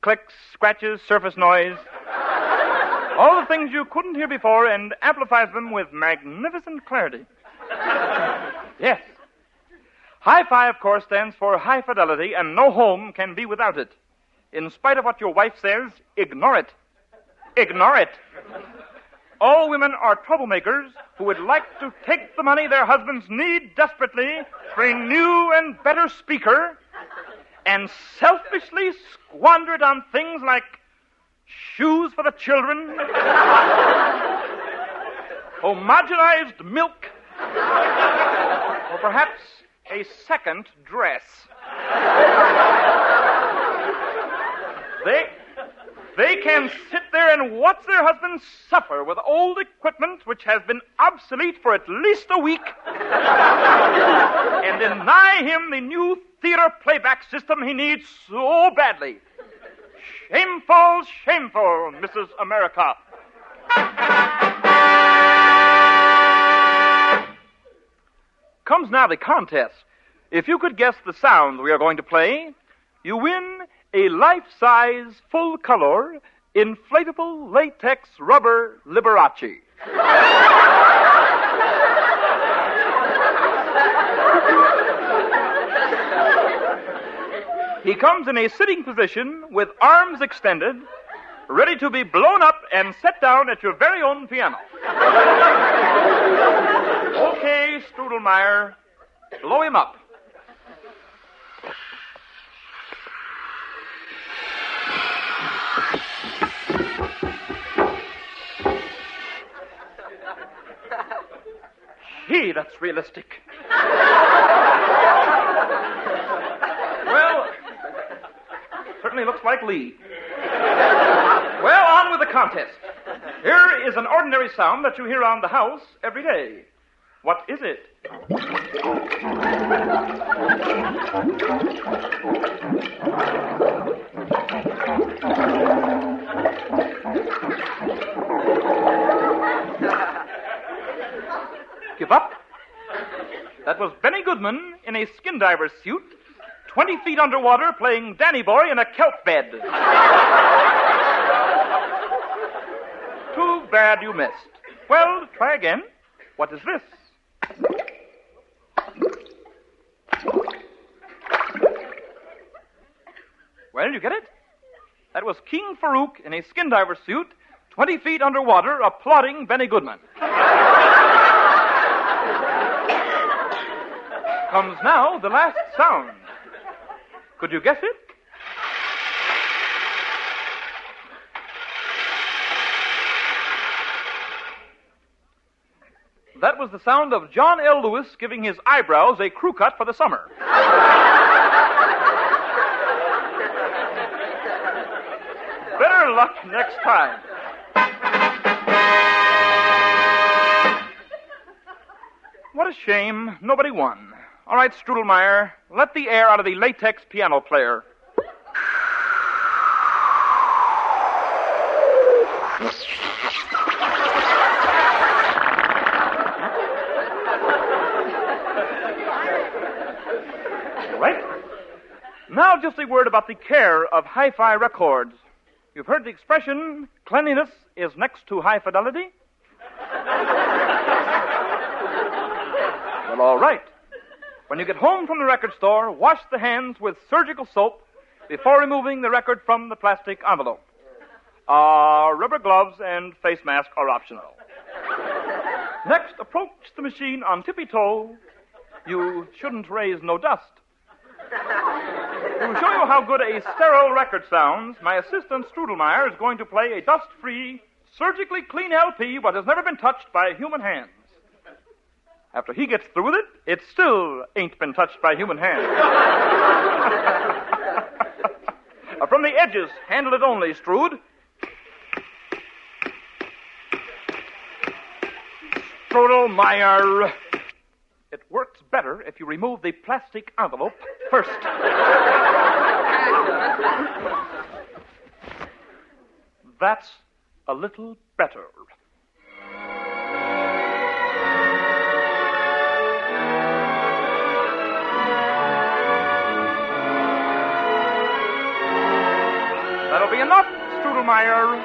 clicks, scratches, surface noise. All the things you couldn't hear before and amplifies them with magnificent clarity. Yes. Hi Fi, of course, stands for high fidelity, and no home can be without it. In spite of what your wife says, ignore it. Ignore it. All women are troublemakers who would like to take the money their husbands need desperately for a new and better speaker and selfishly squander it on things like shoes for the children, homogenized milk, or perhaps a second dress. They, they can sit there and watch their husbands suffer with old equipment which has been obsolete for at least a week and deny him the new theater playback system he needs so badly. Shameful, shameful, Mrs. America. Comes now the contest. If you could guess the sound we are going to play, you win a life size, full color, inflatable latex rubber Liberace. he comes in a sitting position with arms extended, ready to be blown up and set down at your very own piano. okay, Strudelmeyer, blow him up. That's realistic. well, certainly looks like Lee. Well, on with the contest. Here is an ordinary sound that you hear around the house every day. What is it? Give up? That was Benny Goodman in a skin diver's suit, 20 feet underwater, playing Danny Boy in a kelp bed. Too bad you missed. Well, try again. What is this? Well, you get it? That was King Farouk in a skin diver suit, 20 feet underwater, applauding Benny Goodman. Comes now the last sound. Could you guess it? That was the sound of John L. Lewis giving his eyebrows a crew cut for the summer. Better luck next time. What a shame. Nobody won. All right, Strudelmeyer, let the air out of the latex piano player. Right? Now, just a word about the care of hi fi records. You've heard the expression, cleanliness is next to high fidelity? well, all right. When you get home from the record store, wash the hands with surgical soap before removing the record from the plastic envelope. Uh, rubber gloves and face mask are optional. Next, approach the machine on tippy toe. You shouldn't raise no dust. To show you how good a sterile record sounds, my assistant Strudelmeyer is going to play a dust free, surgically clean LP what has never been touched by a human hands. After he gets through with it, it still ain't been touched by human hand. Uh, From the edges, handle it only, Strood. Strodelmeyer. It works better if you remove the plastic envelope first. That's a little better. That'll be enough, Strudelmeyer.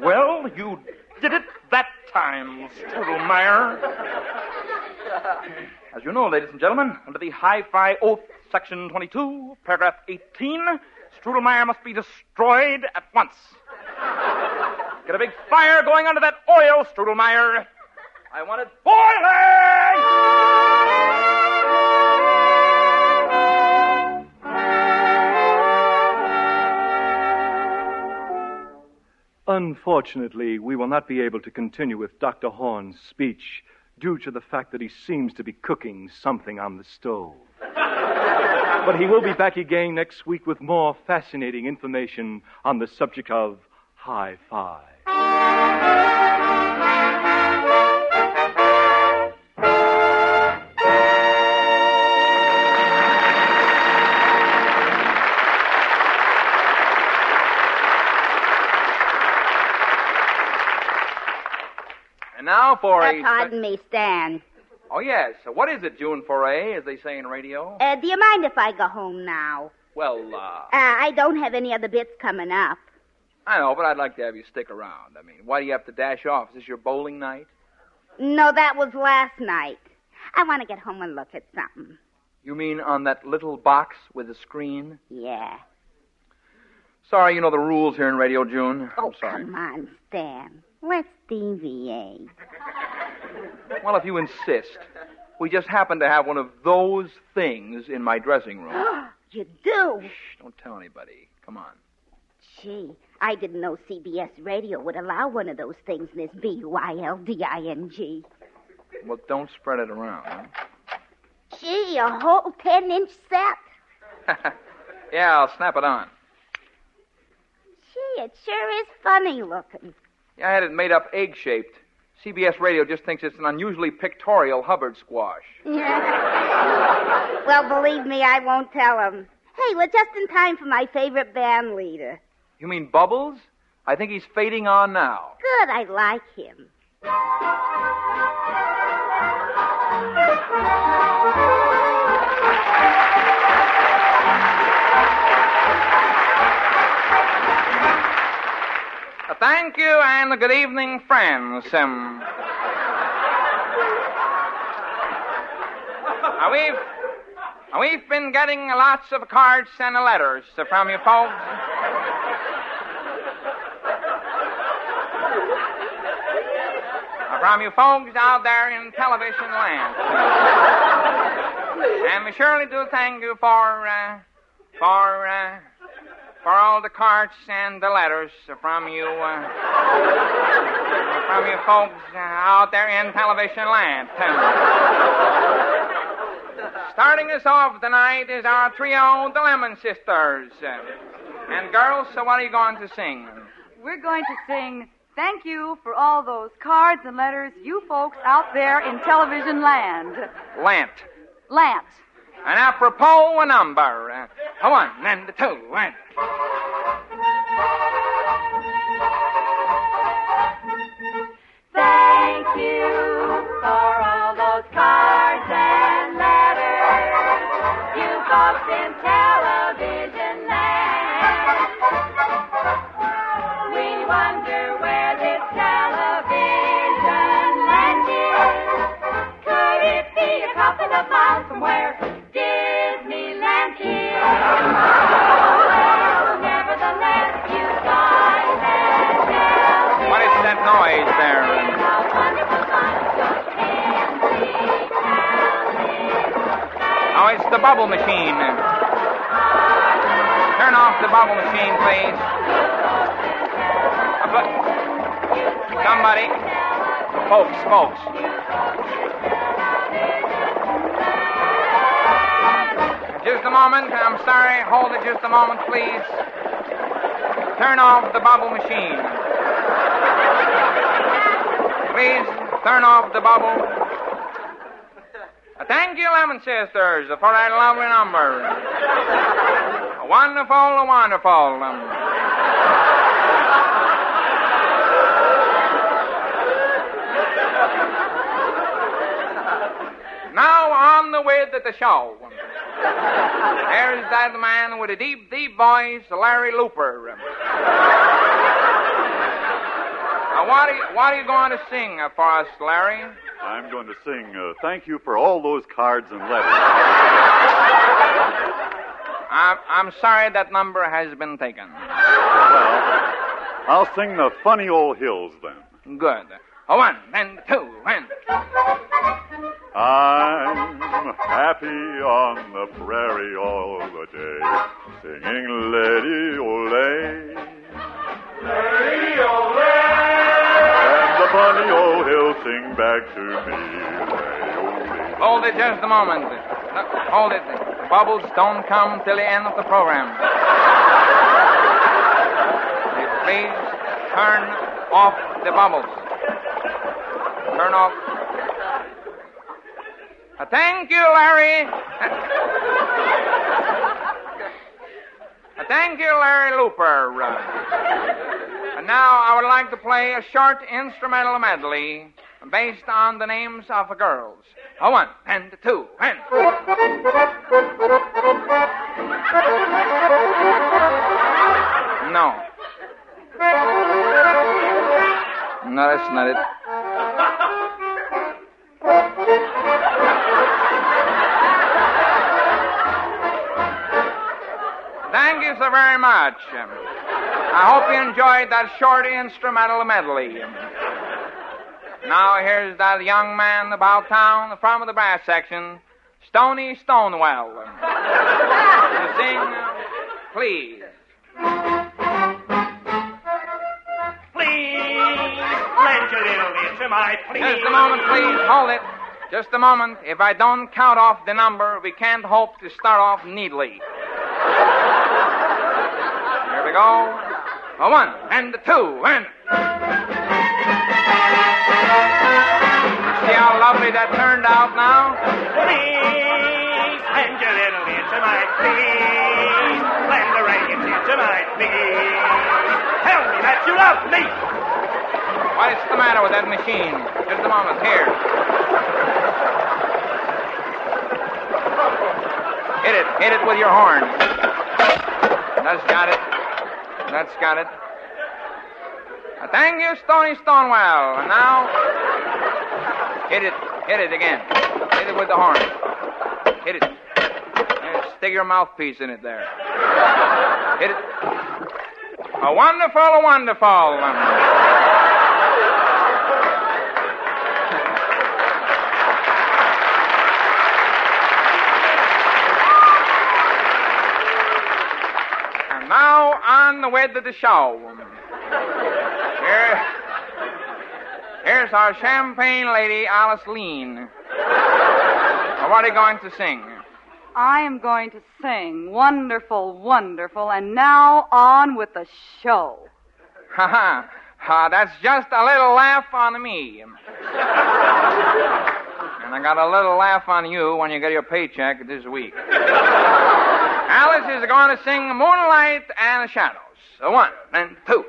Well, you did it that time, Strudelmeyer. As you know, ladies and gentlemen, under the Hi-Fi Oath, Section 22, Paragraph 18, Strudelmeyer must be destroyed at once. Get a big fire going under that oil, Strudelmeyer. I want it boiling! Unfortunately, we will not be able to continue with Dr. Horn's speech due to the fact that he seems to be cooking something on the stove. but he will be back again next week with more fascinating information on the subject of high five. And now for Uh, a. pardon me, Stan. Oh, yes. What is it, June Foray, as they say in radio? Uh, do you mind if I go home now? Well, uh, Uh, I don't have any other bits coming up. I know, but I'd like to have you stick around. I mean, why do you have to dash off? Is this your bowling night? No, that was last night. I want to get home and look at something. You mean on that little box with the screen? Yeah. Sorry, you know the rules here in Radio June. Oh, I'm sorry. come on, Stan. Let's deviate. Well, if you insist. We just happen to have one of those things in my dressing room. you do? Shh, don't tell anybody. Come on. Gee, I didn't know CBS Radio would allow one of those things in this B-Y-L-D-I-N-G. Well, don't spread it around. huh? Gee, a whole 10-inch set. yeah, I'll snap it on. Gee, it sure is funny looking. Yeah, I had it made up egg shaped. CBS Radio just thinks it's an unusually pictorial Hubbard squash. well, believe me, I won't tell them. Hey, we're just in time for my favorite band leader. You mean Bubbles? I think he's fading on now. Good, I like him. Uh, thank you and good evening, friends. Um, uh, we've uh, we've been getting lots of cards and letters from you folks. From you folks out there in television land. and we surely do thank you for uh, for uh, for all the cards and the letters from you uh, from you folks uh, out there in television land. Starting us off tonight is our trio, the Lemon Sisters. And girls, so what are you going to sing? We're going to sing thank you for all those cards and letters you folks out there in television land. Lant. Lant. And apropos a number. Uh, one and two and. Oh, it's the bubble machine. turn off the bubble machine, please. Somebody. Folks, folks. Just a moment. I'm sorry. Hold it just a moment, please. Turn off the bubble machine. Please turn off the bubble. Lemon Sisters, for that lovely number. Wonderful, wonderful. Um, now on the way to the show. There's that man with a deep, deep voice, Larry Looper. Now, what, are you, what are you going to sing for us, Larry? I'm going to sing uh, thank you for all those cards and letters. I'm, I'm sorry that number has been taken. Well, I'll sing the funny old hills then. Good. One and two and. I'm happy on the prairie all the day, singing Lady Ole. Lady Ole. The old hills sing back to me. Hold it just a moment. No, hold it. Bubbles don't come till the end of the program. Please turn off the bubbles. Turn off. Uh, thank you, Larry. Uh, thank you, Larry Looper. Now I would like to play a short instrumental medley based on the names of the girls. A one and a two and. No. No, that's not it. Thank you so very much. I hope you enjoyed that short instrumental medley. Now here's that young man about town from the front of the brass section, Stony Stonewell. sing, please. Please, lend your little ear to my please. Just a moment, please. Hold it. Just a moment. If I don't count off the number, we can't hope to start off neatly. Here we go. A one and a two and. See how lovely that turned out now? Please, lend your little ear to my please. Lend the radio to my please. Tell me that you love me. What is the matter with that machine? Just a moment. Here. Hit it. Hit it with your horn. That's got it. That's got it. Uh, Thank you, Stony Stonewell. And now, hit it. Hit it again. Hit it with the horn. Hit it. There, stick your mouthpiece in it there. Hit it. A wonderful, a wonderful. Um, And the way to the show. Here, here's our champagne lady, Alice Lean. Now, what are you going to sing? I am going to sing wonderful, wonderful, and now on with the show. Ha ha. Uh, that's just a little laugh on me. And I got a little laugh on you when you get your paycheck this week. Alice is going to sing Moonlight and Shadows. A one and two.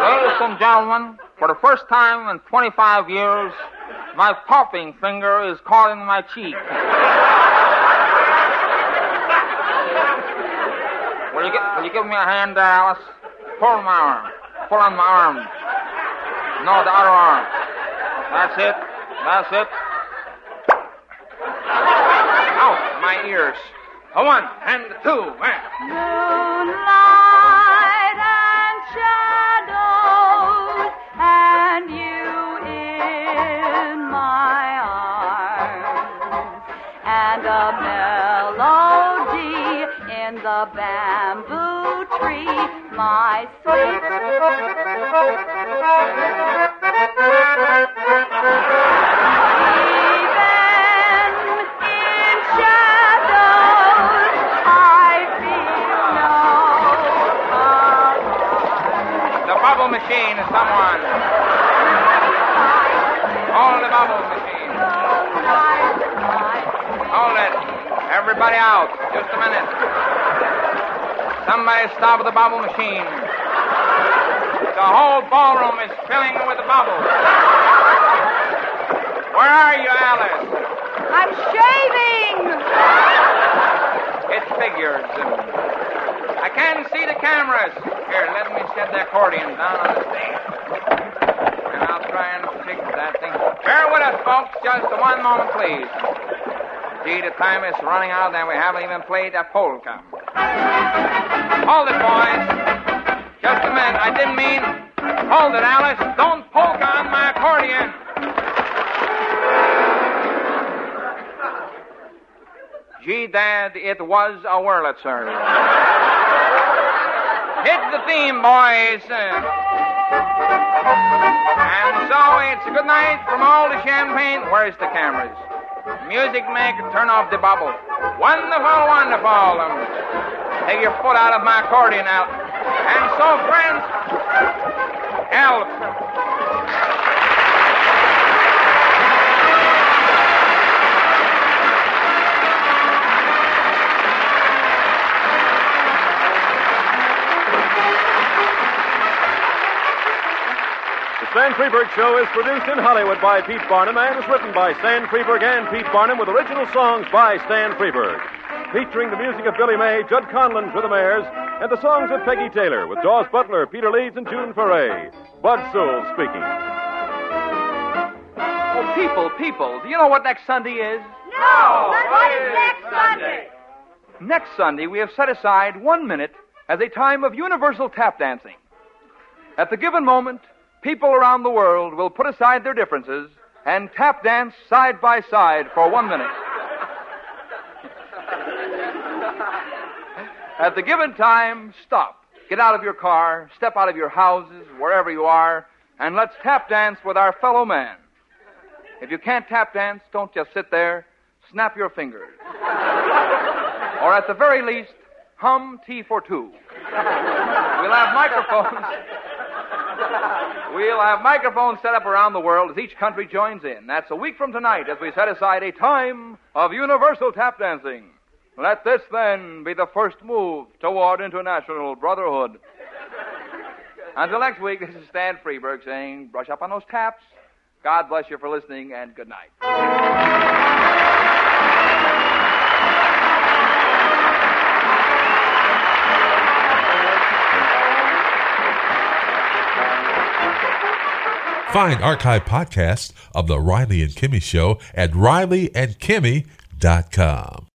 Ladies and gentlemen, for the first time in 25 years, my popping finger is caught in my cheek. will, you get, will you give me a hand Alice? Pull on my arm. Pull on my arm. No, the other arm. That's it. That's it. Ow, my ears. A one and a two. And... Moonlight and shadows, and you in my arms, and a melody in the bamboo tree, my sweet machine, someone. Hold the bubble machine. Hold it. Everybody out. Just a minute. Somebody stop the bubble machine. The whole ballroom is filling with bubbles. Where are you, Alice? I'm shaving! It figures. I can't see the cameras. Here, let me set the accordion down on the stage. And I'll try and fix that thing. Bear with us, folks. Just one moment, please. Gee, the time is running out and we haven't even played that polka. Hold it, boys. Just a minute. I didn't mean. Hold it, Alice. Don't polka on my accordion. Gee, Dad, it was a Wurlitzer. Hit the theme, boys. And so it's a good night from all the champagne. Where's the cameras? Music maker, turn off the bubble. Wonderful, wonderful. Um, take your foot out of my accordion now. And so, friends, help. The Stan Freberg Show is produced in Hollywood by Pete Barnum and is written by Stan Freberg and Pete Barnum with original songs by Stan Freberg. Featuring the music of Billy May, Jud Conlon's Rhythmaires, and the songs of Peggy Taylor with Daws Butler, Peter Leeds, and June Foray. Bud Sewell speaking. Oh, people, people, do you know what next Sunday is? No! What is next Sunday? Next Sunday, we have set aside one minute as a time of universal tap dancing. At the given moment, people around the world will put aside their differences and tap dance side by side for one minute. At the given time, stop. Get out of your car, step out of your houses, wherever you are, and let's tap dance with our fellow man. If you can't tap dance, don't just sit there. Snap your fingers. or at the very least, hum Tea for two. We'll have microphones. We'll have microphones set up around the world as each country joins in. That's a week from tonight as we set aside a time of universal tap dancing. Let this then be the first move toward international brotherhood. Until next week, this is Stan Freberg saying, brush up on those taps. God bless you for listening, and good night. Find archive podcasts of The Riley and Kimmy Show at rileyandkimmy.com.